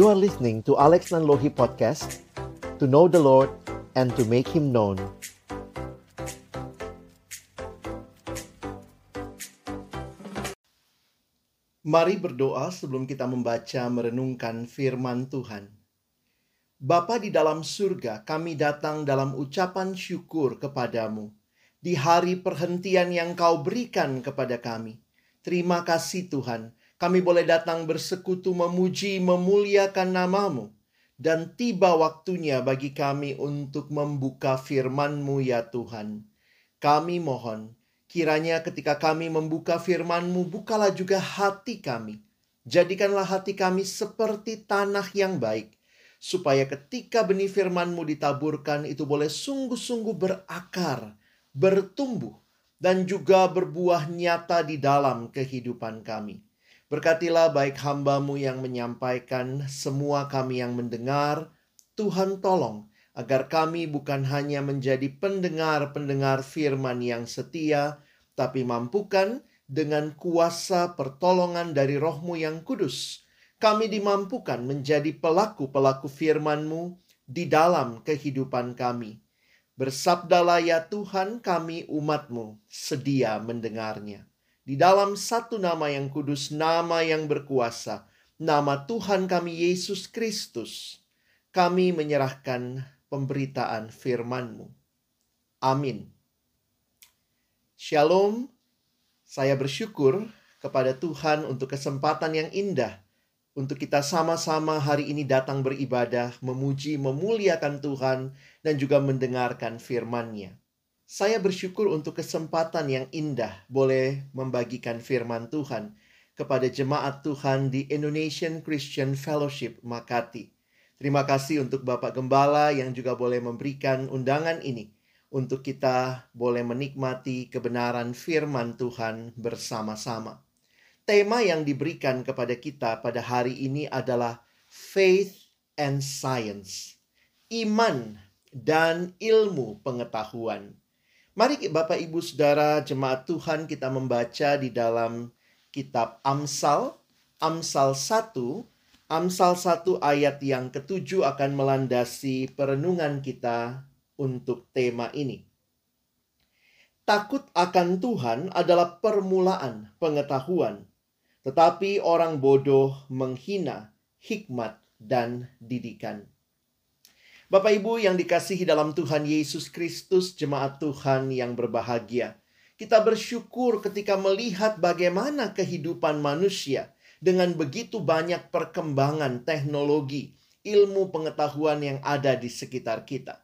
You are listening to Alex Nanlohi Podcast To know the Lord and to make Him known Mari berdoa sebelum kita membaca merenungkan firman Tuhan. Bapa di dalam surga, kami datang dalam ucapan syukur kepadamu di hari perhentian yang kau berikan kepada kami. Terima kasih Tuhan, kami boleh datang bersekutu memuji, memuliakan namamu. Dan tiba waktunya bagi kami untuk membuka firman-Mu ya Tuhan. Kami mohon, kiranya ketika kami membuka firman-Mu, bukalah juga hati kami. Jadikanlah hati kami seperti tanah yang baik, supaya ketika benih firman-Mu ditaburkan itu boleh sungguh-sungguh berakar, bertumbuh, dan juga berbuah nyata di dalam kehidupan kami. Berkatilah baik hambamu yang menyampaikan, semua kami yang mendengar. Tuhan tolong agar kami bukan hanya menjadi pendengar-pendengar firman yang setia, tapi mampukan dengan kuasa pertolongan dari rohmu yang kudus. Kami dimampukan menjadi pelaku-pelaku firman-Mu di dalam kehidupan kami. Bersabdalah ya Tuhan kami umat-Mu sedia mendengarnya di dalam satu nama yang kudus, nama yang berkuasa, nama Tuhan kami Yesus Kristus, kami menyerahkan pemberitaan firman-Mu. Amin. Shalom, saya bersyukur kepada Tuhan untuk kesempatan yang indah untuk kita sama-sama hari ini datang beribadah, memuji, memuliakan Tuhan, dan juga mendengarkan firman-Nya. Saya bersyukur untuk kesempatan yang indah boleh membagikan firman Tuhan kepada jemaat Tuhan di Indonesian Christian Fellowship Makati. Terima kasih untuk Bapak Gembala yang juga boleh memberikan undangan ini untuk kita boleh menikmati kebenaran firman Tuhan bersama-sama. Tema yang diberikan kepada kita pada hari ini adalah faith and science. Iman dan ilmu pengetahuan. Mari Bapak Ibu Saudara jemaat Tuhan kita membaca di dalam kitab Amsal, Amsal 1, Amsal 1 ayat yang ketujuh akan melandasi perenungan kita untuk tema ini. Takut akan Tuhan adalah permulaan pengetahuan, tetapi orang bodoh menghina hikmat dan didikan. Bapak Ibu yang dikasihi dalam Tuhan Yesus Kristus, jemaat Tuhan yang berbahagia. Kita bersyukur ketika melihat bagaimana kehidupan manusia dengan begitu banyak perkembangan teknologi, ilmu pengetahuan yang ada di sekitar kita.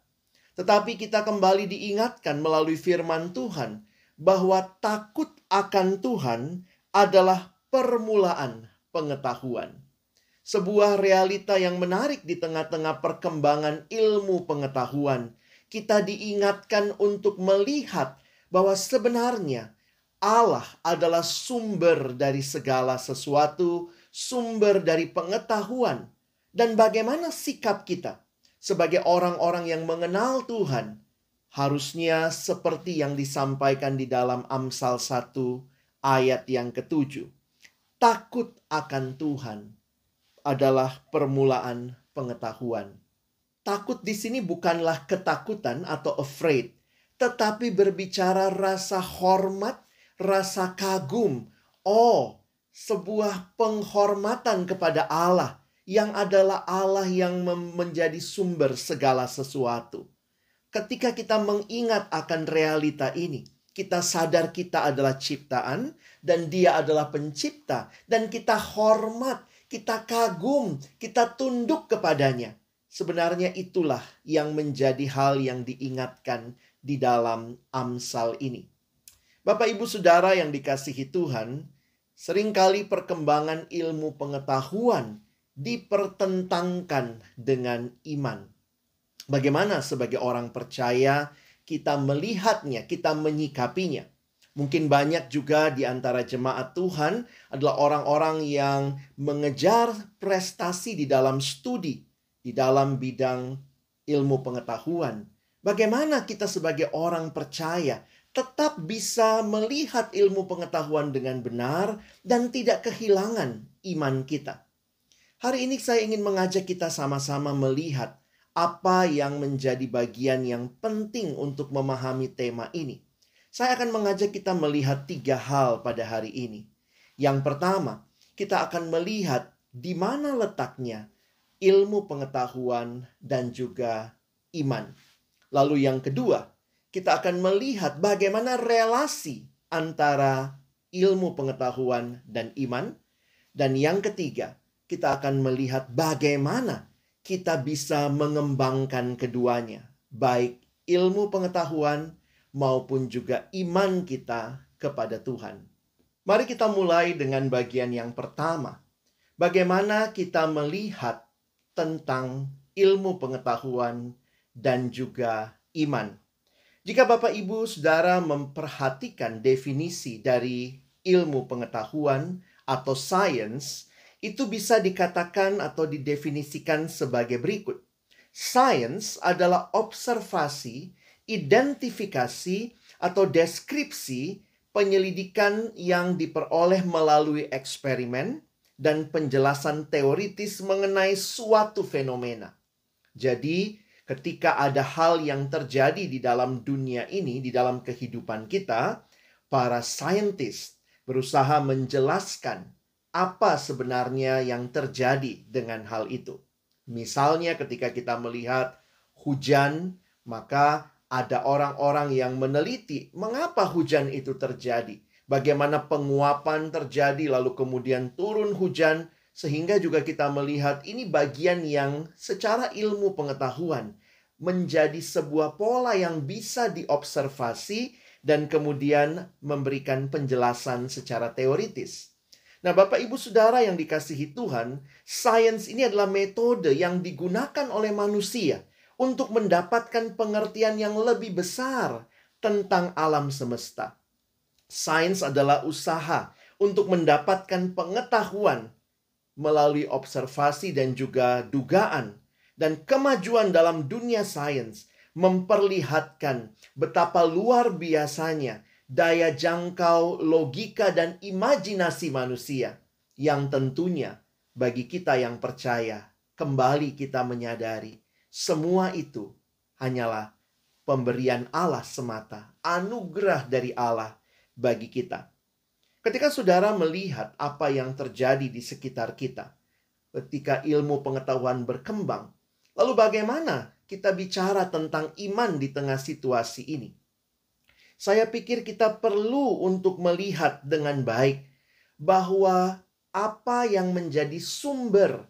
Tetapi kita kembali diingatkan melalui firman Tuhan bahwa takut akan Tuhan adalah permulaan pengetahuan sebuah realita yang menarik di tengah-tengah perkembangan ilmu pengetahuan. Kita diingatkan untuk melihat bahwa sebenarnya Allah adalah sumber dari segala sesuatu, sumber dari pengetahuan, dan bagaimana sikap kita sebagai orang-orang yang mengenal Tuhan harusnya seperti yang disampaikan di dalam Amsal 1 ayat yang ketujuh. Takut akan Tuhan adalah permulaan pengetahuan. Takut di sini bukanlah ketakutan atau afraid, tetapi berbicara rasa hormat, rasa kagum. Oh, sebuah penghormatan kepada Allah yang adalah Allah yang menjadi sumber segala sesuatu. Ketika kita mengingat akan realita ini, kita sadar kita adalah ciptaan dan Dia adalah pencipta, dan kita hormat, kita kagum, kita tunduk kepadanya. Sebenarnya itulah yang menjadi hal yang diingatkan di dalam Amsal ini. Bapak Ibu Saudara yang dikasihi Tuhan, sering kali perkembangan ilmu pengetahuan dipertentangkan dengan iman. Bagaimana sebagai orang percaya kita melihatnya, kita menyikapinya? Mungkin banyak juga di antara jemaat Tuhan adalah orang-orang yang mengejar prestasi di dalam studi, di dalam bidang ilmu pengetahuan. Bagaimana kita sebagai orang percaya tetap bisa melihat ilmu pengetahuan dengan benar dan tidak kehilangan iman kita. Hari ini saya ingin mengajak kita sama-sama melihat apa yang menjadi bagian yang penting untuk memahami tema ini. Saya akan mengajak kita melihat tiga hal pada hari ini. Yang pertama, kita akan melihat di mana letaknya ilmu pengetahuan dan juga iman. Lalu yang kedua, kita akan melihat bagaimana relasi antara ilmu pengetahuan dan iman. Dan yang ketiga, kita akan melihat bagaimana kita bisa mengembangkan keduanya, baik ilmu pengetahuan maupun juga iman kita kepada Tuhan. Mari kita mulai dengan bagian yang pertama. Bagaimana kita melihat tentang ilmu pengetahuan dan juga iman. Jika Bapak Ibu Saudara memperhatikan definisi dari ilmu pengetahuan atau science, itu bisa dikatakan atau didefinisikan sebagai berikut. Science adalah observasi, identifikasi, atau deskripsi penyelidikan yang diperoleh melalui eksperimen dan penjelasan teoritis mengenai suatu fenomena. Jadi, ketika ada hal yang terjadi di dalam dunia ini, di dalam kehidupan kita, para saintis berusaha menjelaskan apa sebenarnya yang terjadi dengan hal itu. Misalnya ketika kita melihat hujan, maka ada orang-orang yang meneliti mengapa hujan itu terjadi. Bagaimana penguapan terjadi lalu kemudian turun hujan sehingga juga kita melihat ini bagian yang secara ilmu pengetahuan menjadi sebuah pola yang bisa diobservasi dan kemudian memberikan penjelasan secara teoritis. Nah, Bapak Ibu Saudara yang dikasihi Tuhan, sains ini adalah metode yang digunakan oleh manusia untuk mendapatkan pengertian yang lebih besar tentang alam semesta. Sains adalah usaha untuk mendapatkan pengetahuan melalui observasi dan juga dugaan dan kemajuan dalam dunia sains memperlihatkan betapa luar biasanya daya jangkau logika dan imajinasi manusia yang tentunya bagi kita yang percaya kembali kita menyadari semua itu hanyalah pemberian Allah semata, anugerah dari Allah bagi kita. Ketika saudara melihat apa yang terjadi di sekitar kita, ketika ilmu pengetahuan berkembang, lalu bagaimana kita bicara tentang iman di tengah situasi ini? saya pikir kita perlu untuk melihat dengan baik bahwa apa yang menjadi sumber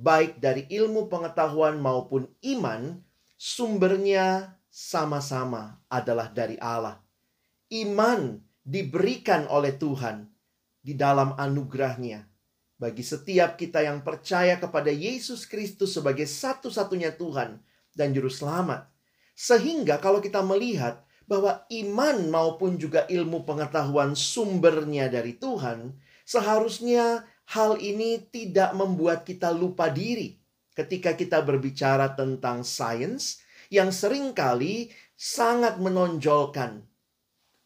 baik dari ilmu pengetahuan maupun iman, sumbernya sama-sama adalah dari Allah. Iman diberikan oleh Tuhan di dalam anugerahnya bagi setiap kita yang percaya kepada Yesus Kristus sebagai satu-satunya Tuhan dan Juru Selamat. Sehingga kalau kita melihat bahwa iman maupun juga ilmu pengetahuan sumbernya dari Tuhan, seharusnya hal ini tidak membuat kita lupa diri ketika kita berbicara tentang sains yang sering kali sangat menonjolkan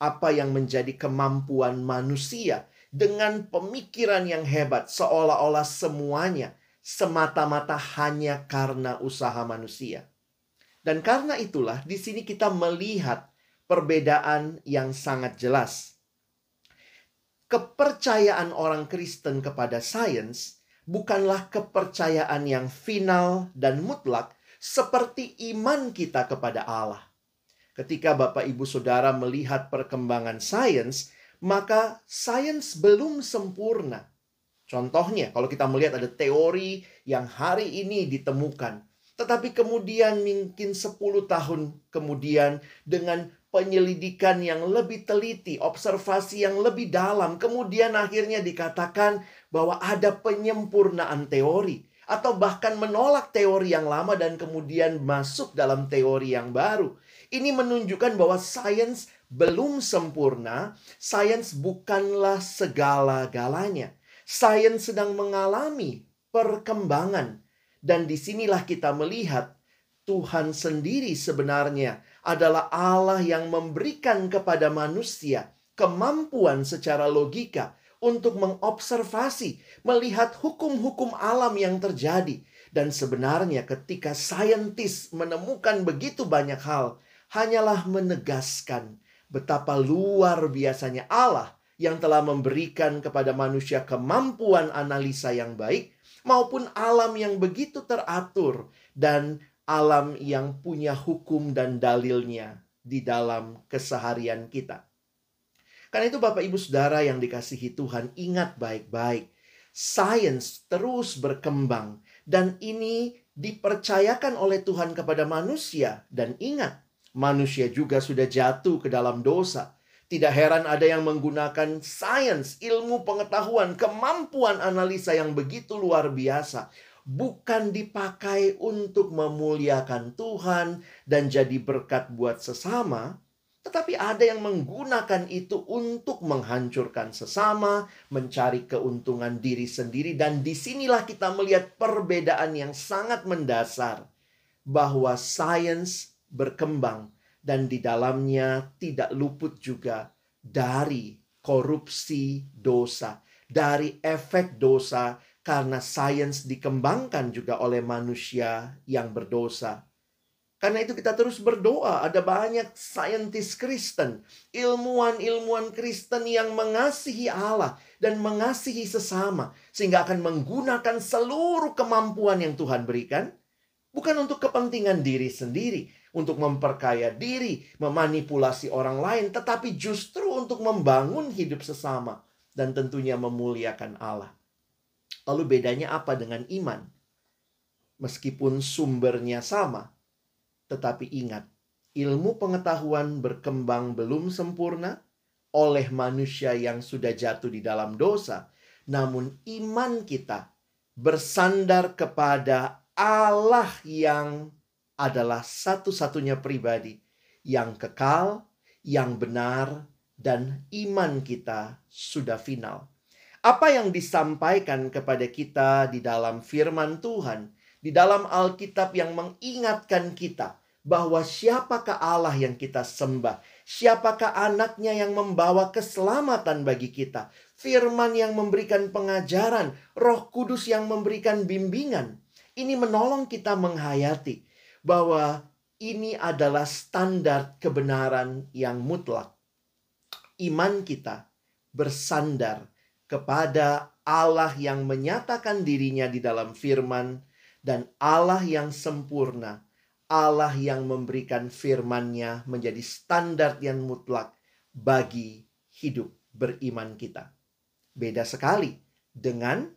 apa yang menjadi kemampuan manusia dengan pemikiran yang hebat seolah-olah semuanya semata-mata hanya karena usaha manusia. Dan karena itulah di sini kita melihat perbedaan yang sangat jelas. Kepercayaan orang Kristen kepada sains bukanlah kepercayaan yang final dan mutlak seperti iman kita kepada Allah. Ketika Bapak Ibu Saudara melihat perkembangan sains, maka sains belum sempurna. Contohnya, kalau kita melihat ada teori yang hari ini ditemukan, tetapi kemudian mungkin 10 tahun kemudian dengan penyelidikan yang lebih teliti, observasi yang lebih dalam, kemudian akhirnya dikatakan bahwa ada penyempurnaan teori atau bahkan menolak teori yang lama dan kemudian masuk dalam teori yang baru. Ini menunjukkan bahwa sains belum sempurna, sains bukanlah segala-galanya. Sains sedang mengalami perkembangan dan di sinilah kita melihat Tuhan sendiri sebenarnya adalah Allah yang memberikan kepada manusia kemampuan secara logika untuk mengobservasi, melihat hukum-hukum alam yang terjadi. Dan sebenarnya ketika saintis menemukan begitu banyak hal, hanyalah menegaskan betapa luar biasanya Allah yang telah memberikan kepada manusia kemampuan analisa yang baik maupun alam yang begitu teratur dan alam yang punya hukum dan dalilnya di dalam keseharian kita. Karena itu Bapak Ibu Saudara yang dikasihi Tuhan, ingat baik-baik. Sains terus berkembang dan ini dipercayakan oleh Tuhan kepada manusia. Dan ingat, manusia juga sudah jatuh ke dalam dosa. Tidak heran ada yang menggunakan sains, ilmu pengetahuan, kemampuan analisa yang begitu luar biasa. Bukan dipakai untuk memuliakan Tuhan dan jadi berkat buat sesama, tetapi ada yang menggunakan itu untuk menghancurkan sesama, mencari keuntungan diri sendiri. Dan di sinilah kita melihat perbedaan yang sangat mendasar. Bahwa sains berkembang dan di dalamnya tidak luput juga dari korupsi dosa. Dari efek dosa karena sains dikembangkan juga oleh manusia yang berdosa. Karena itu kita terus berdoa. Ada banyak saintis Kristen, ilmuwan-ilmuwan Kristen yang mengasihi Allah dan mengasihi sesama. Sehingga akan menggunakan seluruh kemampuan yang Tuhan berikan. Bukan untuk kepentingan diri sendiri. Untuk memperkaya diri, memanipulasi orang lain. Tetapi justru untuk membangun hidup sesama. Dan tentunya memuliakan Allah. Lalu bedanya apa dengan iman? Meskipun sumbernya sama, tetapi ingat, ilmu pengetahuan berkembang belum sempurna oleh manusia yang sudah jatuh di dalam dosa. Namun iman kita bersandar kepada Allah yang adalah satu-satunya pribadi yang kekal, yang benar, dan iman kita sudah final. Apa yang disampaikan kepada kita di dalam firman Tuhan di dalam Alkitab yang mengingatkan kita bahwa siapakah Allah yang kita sembah, siapakah anaknya yang membawa keselamatan bagi kita, firman yang memberikan pengajaran, roh kudus yang memberikan bimbingan. Ini menolong kita menghayati bahwa ini adalah standar kebenaran yang mutlak. Iman kita bersandar kepada Allah yang menyatakan dirinya di dalam firman, dan Allah yang sempurna, Allah yang memberikan firman-Nya menjadi standar yang mutlak bagi hidup beriman kita. Beda sekali dengan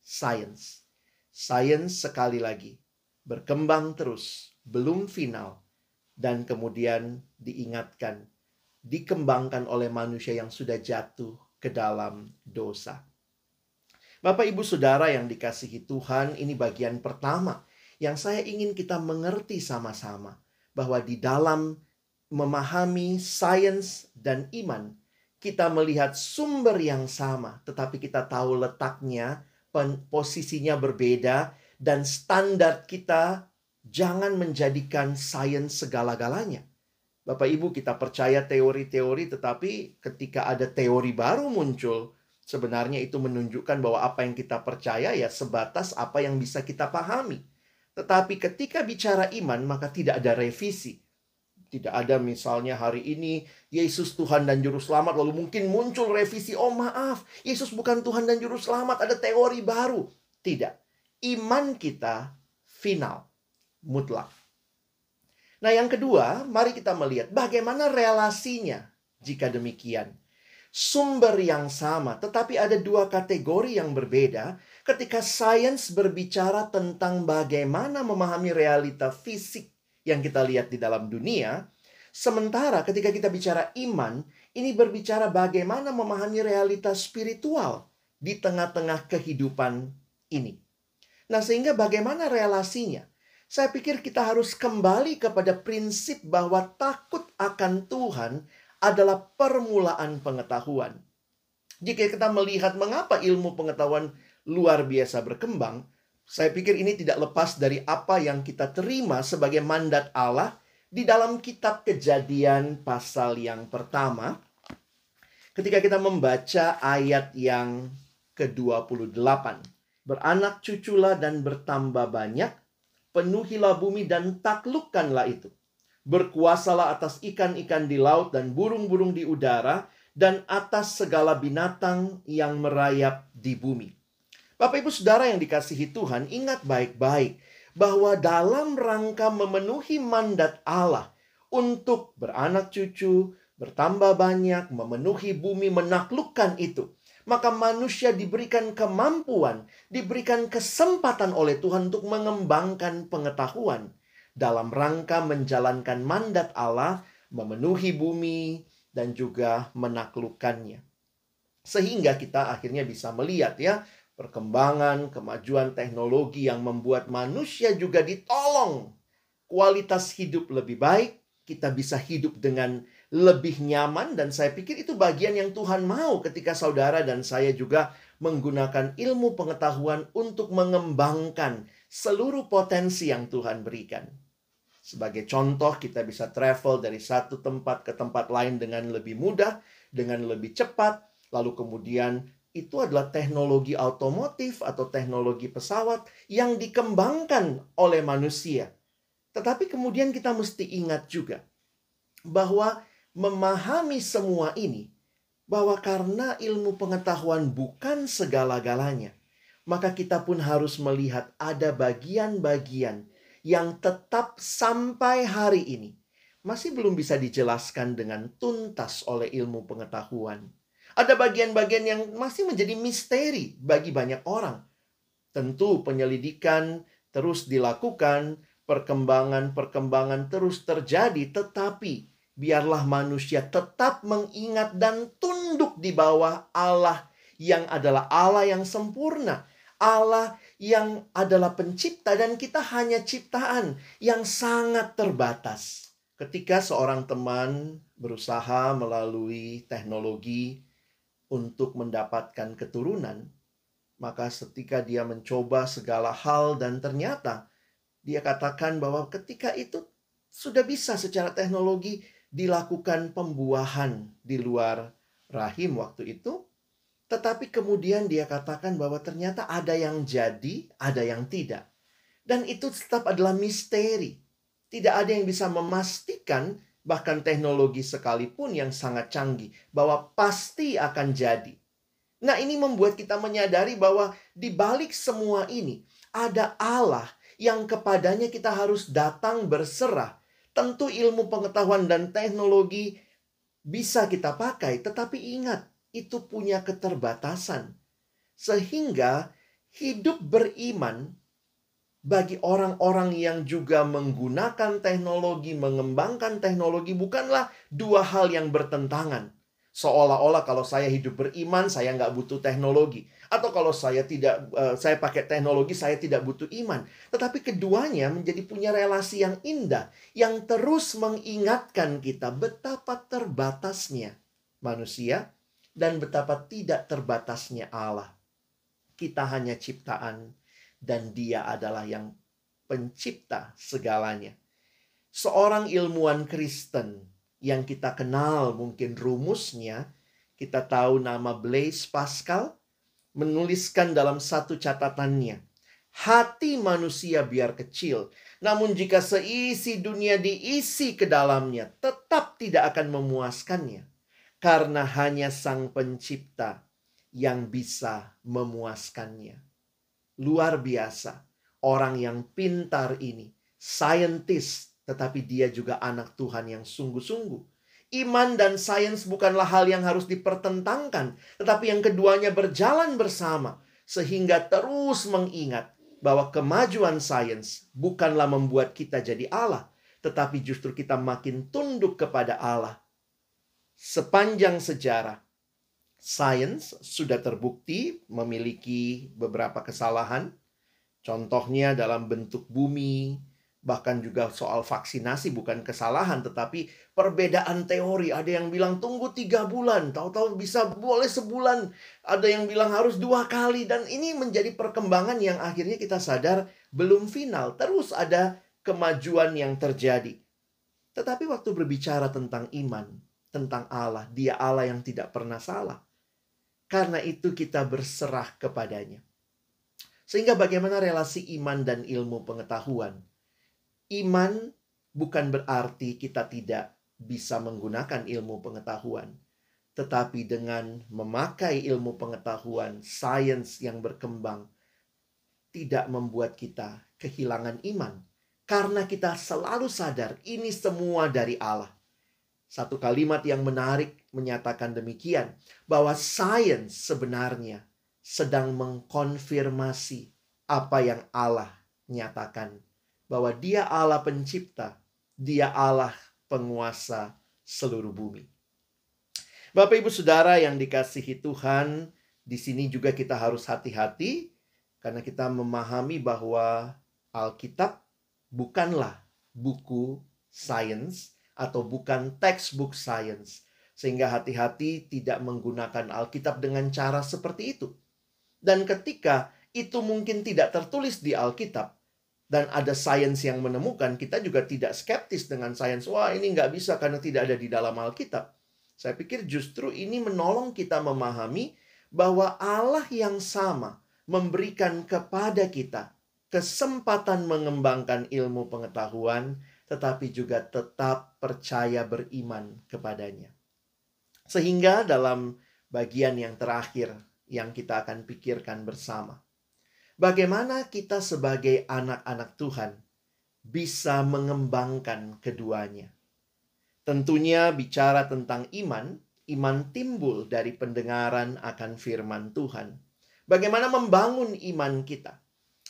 sains. Sains sekali lagi berkembang terus, belum final dan kemudian diingatkan, dikembangkan oleh manusia yang sudah jatuh ke dalam dosa. Bapak, ibu, saudara yang dikasihi Tuhan, ini bagian pertama yang saya ingin kita mengerti sama-sama bahwa di dalam memahami sains dan iman, kita melihat sumber yang sama, tetapi kita tahu letaknya, posisinya berbeda, dan standar kita jangan menjadikan sains segala-galanya. Bapak Ibu, kita percaya teori-teori, tetapi ketika ada teori baru muncul, Sebenarnya itu menunjukkan bahwa apa yang kita percaya ya sebatas apa yang bisa kita pahami. Tetapi ketika bicara iman maka tidak ada revisi. Tidak ada misalnya hari ini Yesus Tuhan dan Juru Selamat lalu mungkin muncul revisi. Oh maaf, Yesus bukan Tuhan dan Juru Selamat, ada teori baru. Tidak. Iman kita final, mutlak. Nah yang kedua, mari kita melihat bagaimana relasinya jika demikian sumber yang sama, tetapi ada dua kategori yang berbeda ketika sains berbicara tentang bagaimana memahami realita fisik yang kita lihat di dalam dunia, sementara ketika kita bicara iman, ini berbicara bagaimana memahami realita spiritual di tengah-tengah kehidupan ini. Nah, sehingga bagaimana relasinya? Saya pikir kita harus kembali kepada prinsip bahwa takut akan Tuhan adalah permulaan pengetahuan. Jika kita melihat mengapa ilmu pengetahuan luar biasa berkembang, saya pikir ini tidak lepas dari apa yang kita terima sebagai mandat Allah di dalam kitab Kejadian pasal yang pertama. ketika kita membaca ayat yang ke-28. Beranak cuculah dan bertambah banyak, penuhilah bumi dan taklukkanlah itu. Berkuasalah atas ikan-ikan di laut dan burung-burung di udara, dan atas segala binatang yang merayap di bumi. Bapak Ibu Saudara yang dikasihi Tuhan, ingat baik-baik bahwa dalam rangka memenuhi mandat Allah untuk beranak cucu, bertambah banyak, memenuhi bumi, menaklukkan itu, maka manusia diberikan kemampuan, diberikan kesempatan oleh Tuhan untuk mengembangkan pengetahuan dalam rangka menjalankan mandat Allah, memenuhi bumi, dan juga menaklukkannya. Sehingga kita akhirnya bisa melihat ya, perkembangan, kemajuan teknologi yang membuat manusia juga ditolong. Kualitas hidup lebih baik, kita bisa hidup dengan lebih nyaman dan saya pikir itu bagian yang Tuhan mau ketika saudara dan saya juga menggunakan ilmu pengetahuan untuk mengembangkan seluruh potensi yang Tuhan berikan. Sebagai contoh, kita bisa travel dari satu tempat ke tempat lain dengan lebih mudah, dengan lebih cepat, lalu kemudian itu adalah teknologi otomotif atau teknologi pesawat yang dikembangkan oleh manusia. Tetapi kemudian kita mesti ingat juga bahwa memahami semua ini, bahwa karena ilmu pengetahuan bukan segala-galanya, maka kita pun harus melihat ada bagian-bagian yang tetap sampai hari ini masih belum bisa dijelaskan dengan tuntas oleh ilmu pengetahuan. Ada bagian-bagian yang masih menjadi misteri bagi banyak orang. Tentu penyelidikan terus dilakukan, perkembangan-perkembangan terus terjadi, tetapi biarlah manusia tetap mengingat dan tunduk di bawah Allah yang adalah Allah yang sempurna. Allah yang adalah pencipta dan kita hanya ciptaan yang sangat terbatas. Ketika seorang teman berusaha melalui teknologi untuk mendapatkan keturunan, maka ketika dia mencoba segala hal dan ternyata dia katakan bahwa ketika itu sudah bisa secara teknologi dilakukan pembuahan di luar rahim waktu itu, tetapi kemudian dia katakan bahwa ternyata ada yang jadi, ada yang tidak. Dan itu tetap adalah misteri. Tidak ada yang bisa memastikan bahkan teknologi sekalipun yang sangat canggih, bahwa pasti akan jadi. Nah, ini membuat kita menyadari bahwa di balik semua ini ada Allah yang kepadanya kita harus datang berserah. Tentu ilmu pengetahuan dan teknologi bisa kita pakai, tetapi ingat, itu punya keterbatasan. Sehingga hidup beriman bagi orang-orang yang juga menggunakan teknologi, mengembangkan teknologi bukanlah dua hal yang bertentangan. Seolah-olah kalau saya hidup beriman, saya nggak butuh teknologi. Atau kalau saya tidak, uh, saya pakai teknologi, saya tidak butuh iman. Tetapi keduanya menjadi punya relasi yang indah. Yang terus mengingatkan kita betapa terbatasnya manusia dan betapa tidak terbatasnya Allah. Kita hanya ciptaan dan dia adalah yang pencipta segalanya. Seorang ilmuwan Kristen yang kita kenal mungkin rumusnya, kita tahu nama Blaise Pascal, menuliskan dalam satu catatannya, hati manusia biar kecil, namun jika seisi dunia diisi ke dalamnya, tetap tidak akan memuaskannya. Karena hanya sang pencipta yang bisa memuaskannya luar biasa. Orang yang pintar ini, saintis, tetapi dia juga anak Tuhan yang sungguh-sungguh. Iman dan sains bukanlah hal yang harus dipertentangkan, tetapi yang keduanya berjalan bersama sehingga terus mengingat bahwa kemajuan sains bukanlah membuat kita jadi Allah, tetapi justru kita makin tunduk kepada Allah. Sepanjang sejarah, sains sudah terbukti memiliki beberapa kesalahan. Contohnya dalam bentuk bumi, bahkan juga soal vaksinasi bukan kesalahan tetapi perbedaan teori ada yang bilang tunggu tiga bulan tahu-tahu bisa boleh sebulan ada yang bilang harus dua kali dan ini menjadi perkembangan yang akhirnya kita sadar belum final terus ada kemajuan yang terjadi tetapi waktu berbicara tentang iman tentang Allah. Dia Allah yang tidak pernah salah. Karena itu kita berserah kepadanya. Sehingga bagaimana relasi iman dan ilmu pengetahuan? Iman bukan berarti kita tidak bisa menggunakan ilmu pengetahuan. Tetapi dengan memakai ilmu pengetahuan, sains yang berkembang, tidak membuat kita kehilangan iman. Karena kita selalu sadar ini semua dari Allah. Satu kalimat yang menarik menyatakan demikian, bahwa sains sebenarnya sedang mengkonfirmasi apa yang Allah nyatakan, bahwa Dia Allah Pencipta, Dia Allah penguasa seluruh bumi. Bapak, ibu, saudara yang dikasihi Tuhan, di sini juga kita harus hati-hati karena kita memahami bahwa Alkitab bukanlah buku sains, atau bukan textbook science. Sehingga hati-hati tidak menggunakan Alkitab dengan cara seperti itu. Dan ketika itu mungkin tidak tertulis di Alkitab, dan ada sains yang menemukan, kita juga tidak skeptis dengan sains. Wah ini nggak bisa karena tidak ada di dalam Alkitab. Saya pikir justru ini menolong kita memahami bahwa Allah yang sama memberikan kepada kita kesempatan mengembangkan ilmu pengetahuan tetapi juga tetap percaya beriman kepadanya. Sehingga dalam bagian yang terakhir yang kita akan pikirkan bersama, bagaimana kita sebagai anak-anak Tuhan bisa mengembangkan keduanya. Tentunya bicara tentang iman, iman timbul dari pendengaran akan firman Tuhan. Bagaimana membangun iman kita?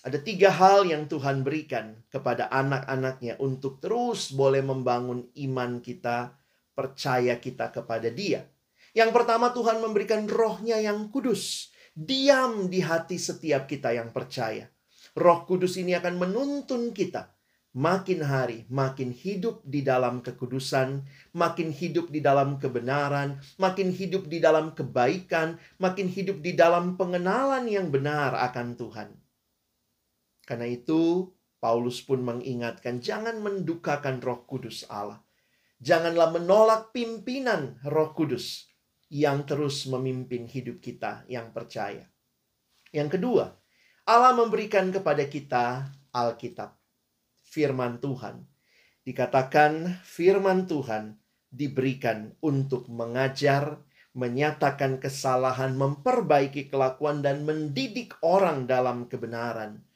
Ada tiga hal yang Tuhan berikan kepada anak-anaknya untuk terus boleh membangun iman kita, percaya kita kepada dia. Yang pertama Tuhan memberikan rohnya yang kudus. Diam di hati setiap kita yang percaya. Roh kudus ini akan menuntun kita makin hari makin hidup di dalam kekudusan, makin hidup di dalam kebenaran, makin hidup di dalam kebaikan, makin hidup di dalam pengenalan yang benar akan Tuhan. Karena itu, Paulus pun mengingatkan, jangan mendukakan roh kudus Allah. Janganlah menolak pimpinan roh kudus yang terus memimpin hidup kita yang percaya. Yang kedua, Allah memberikan kepada kita Alkitab, firman Tuhan. Dikatakan firman Tuhan diberikan untuk mengajar, menyatakan kesalahan, memperbaiki kelakuan, dan mendidik orang dalam kebenaran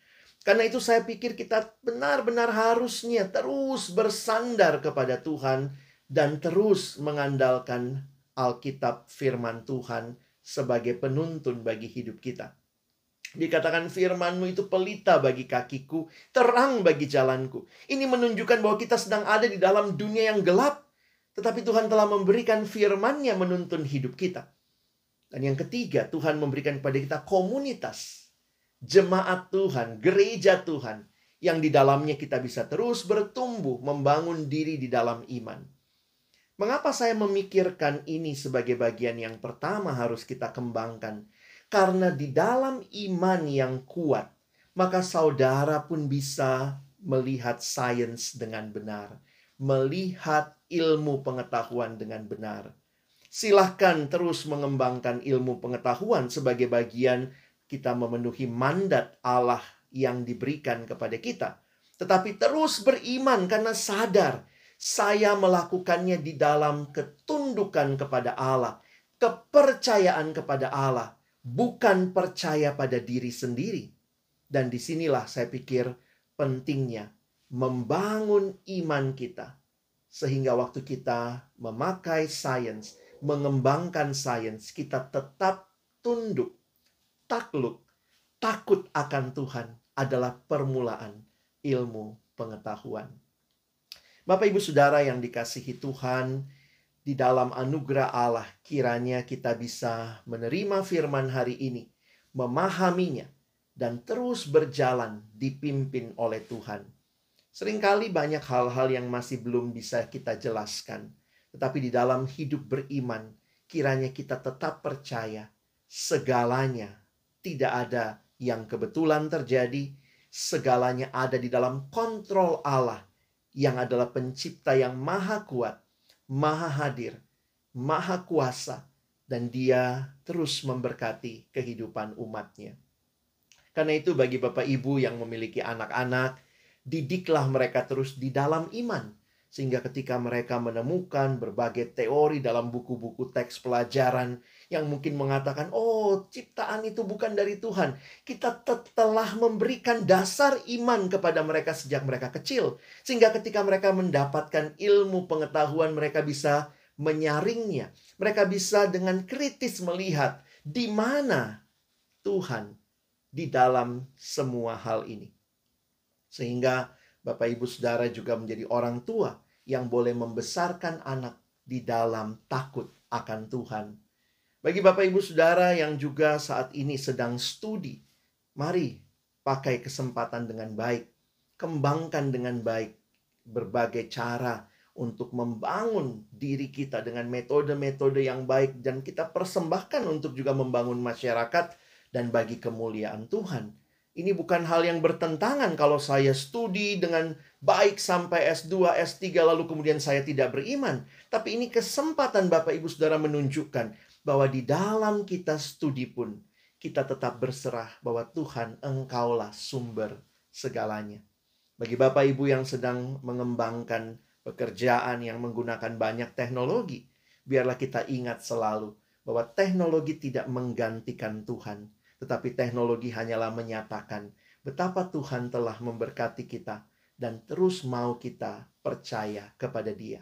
karena itu saya pikir kita benar-benar harusnya terus bersandar kepada Tuhan dan terus mengandalkan Alkitab firman Tuhan sebagai penuntun bagi hidup kita. Dikatakan firmanmu itu pelita bagi kakiku, terang bagi jalanku. Ini menunjukkan bahwa kita sedang ada di dalam dunia yang gelap. Tetapi Tuhan telah memberikan firmannya menuntun hidup kita. Dan yang ketiga, Tuhan memberikan kepada kita komunitas jemaat Tuhan, gereja Tuhan, yang di dalamnya kita bisa terus bertumbuh, membangun diri di dalam iman. Mengapa saya memikirkan ini sebagai bagian yang pertama harus kita kembangkan? Karena di dalam iman yang kuat, maka saudara pun bisa melihat sains dengan benar, melihat ilmu pengetahuan dengan benar. Silahkan terus mengembangkan ilmu pengetahuan sebagai bagian kita memenuhi mandat Allah yang diberikan kepada kita, tetapi terus beriman karena sadar saya melakukannya di dalam ketundukan kepada Allah, kepercayaan kepada Allah, bukan percaya pada diri sendiri. Dan di sinilah saya pikir pentingnya membangun iman kita. Sehingga waktu kita memakai sains, mengembangkan sains, kita tetap tunduk takluk, takut akan Tuhan adalah permulaan ilmu pengetahuan. Bapak Ibu Saudara yang dikasihi Tuhan, di dalam anugerah Allah kiranya kita bisa menerima firman hari ini, memahaminya, dan terus berjalan dipimpin oleh Tuhan. Seringkali banyak hal-hal yang masih belum bisa kita jelaskan, tetapi di dalam hidup beriman, kiranya kita tetap percaya segalanya tidak ada yang kebetulan terjadi, segalanya ada di dalam kontrol Allah yang adalah pencipta yang maha kuat, maha hadir, maha kuasa, dan dia terus memberkati kehidupan umatnya. Karena itu bagi Bapak Ibu yang memiliki anak-anak, didiklah mereka terus di dalam iman. Sehingga ketika mereka menemukan berbagai teori dalam buku-buku teks pelajaran yang mungkin mengatakan, oh ciptaan itu bukan dari Tuhan. Kita telah memberikan dasar iman kepada mereka sejak mereka kecil. Sehingga ketika mereka mendapatkan ilmu pengetahuan, mereka bisa menyaringnya. Mereka bisa dengan kritis melihat di mana Tuhan di dalam semua hal ini. Sehingga Bapak Ibu Saudara juga menjadi orang tua yang boleh membesarkan anak di dalam takut akan Tuhan. Bagi Bapak Ibu Saudara yang juga saat ini sedang studi, mari pakai kesempatan dengan baik, kembangkan dengan baik berbagai cara untuk membangun diri kita dengan metode-metode yang baik dan kita persembahkan untuk juga membangun masyarakat dan bagi kemuliaan Tuhan. Ini bukan hal yang bertentangan kalau saya studi dengan baik sampai S2, S3 lalu kemudian saya tidak beriman. Tapi ini kesempatan Bapak Ibu Saudara menunjukkan bahwa di dalam kita studi pun kita tetap berserah bahwa Tuhan engkaulah sumber segalanya. Bagi Bapak Ibu yang sedang mengembangkan pekerjaan yang menggunakan banyak teknologi, biarlah kita ingat selalu bahwa teknologi tidak menggantikan Tuhan tetapi teknologi hanyalah menyatakan betapa Tuhan telah memberkati kita dan terus mau kita percaya kepada Dia.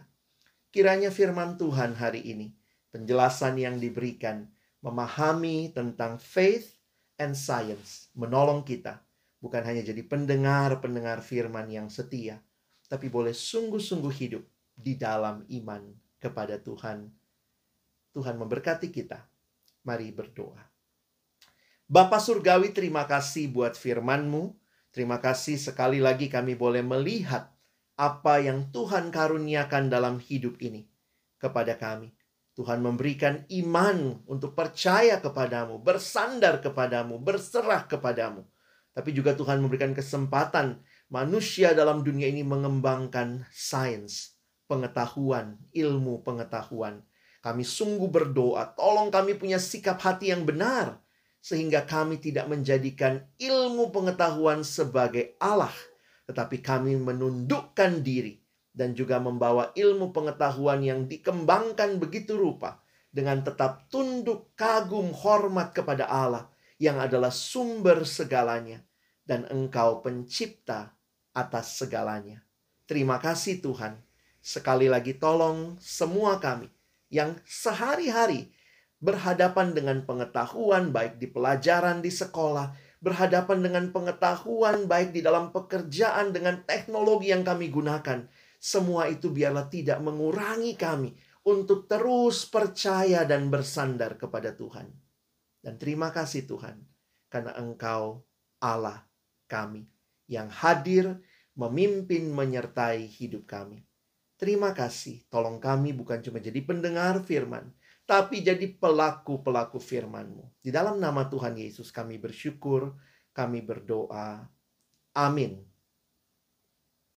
Kiranya firman Tuhan hari ini, penjelasan yang diberikan, memahami tentang faith and science, menolong kita bukan hanya jadi pendengar-pendengar firman yang setia, tapi boleh sungguh-sungguh hidup di dalam iman kepada Tuhan. Tuhan memberkati kita. Mari berdoa. Bapak Surgawi terima kasih buat firman-Mu. Terima kasih sekali lagi kami boleh melihat apa yang Tuhan karuniakan dalam hidup ini kepada kami. Tuhan memberikan iman untuk percaya kepadamu, bersandar kepadamu, berserah kepadamu. Tapi juga Tuhan memberikan kesempatan manusia dalam dunia ini mengembangkan sains, pengetahuan, ilmu pengetahuan. Kami sungguh berdoa, tolong kami punya sikap hati yang benar sehingga kami tidak menjadikan ilmu pengetahuan sebagai Allah, tetapi kami menundukkan diri dan juga membawa ilmu pengetahuan yang dikembangkan begitu rupa dengan tetap tunduk, kagum, hormat kepada Allah yang adalah sumber segalanya dan Engkau pencipta atas segalanya. Terima kasih Tuhan. Sekali lagi tolong semua kami yang sehari-hari berhadapan dengan pengetahuan baik di pelajaran di sekolah, berhadapan dengan pengetahuan baik di dalam pekerjaan dengan teknologi yang kami gunakan. Semua itu biarlah tidak mengurangi kami untuk terus percaya dan bersandar kepada Tuhan. Dan terima kasih Tuhan, karena Engkau Allah kami yang hadir memimpin menyertai hidup kami. Terima kasih, tolong kami bukan cuma jadi pendengar firman, tapi jadi pelaku-pelaku firman-Mu. Di dalam nama Tuhan Yesus kami bersyukur, kami berdoa. Amin.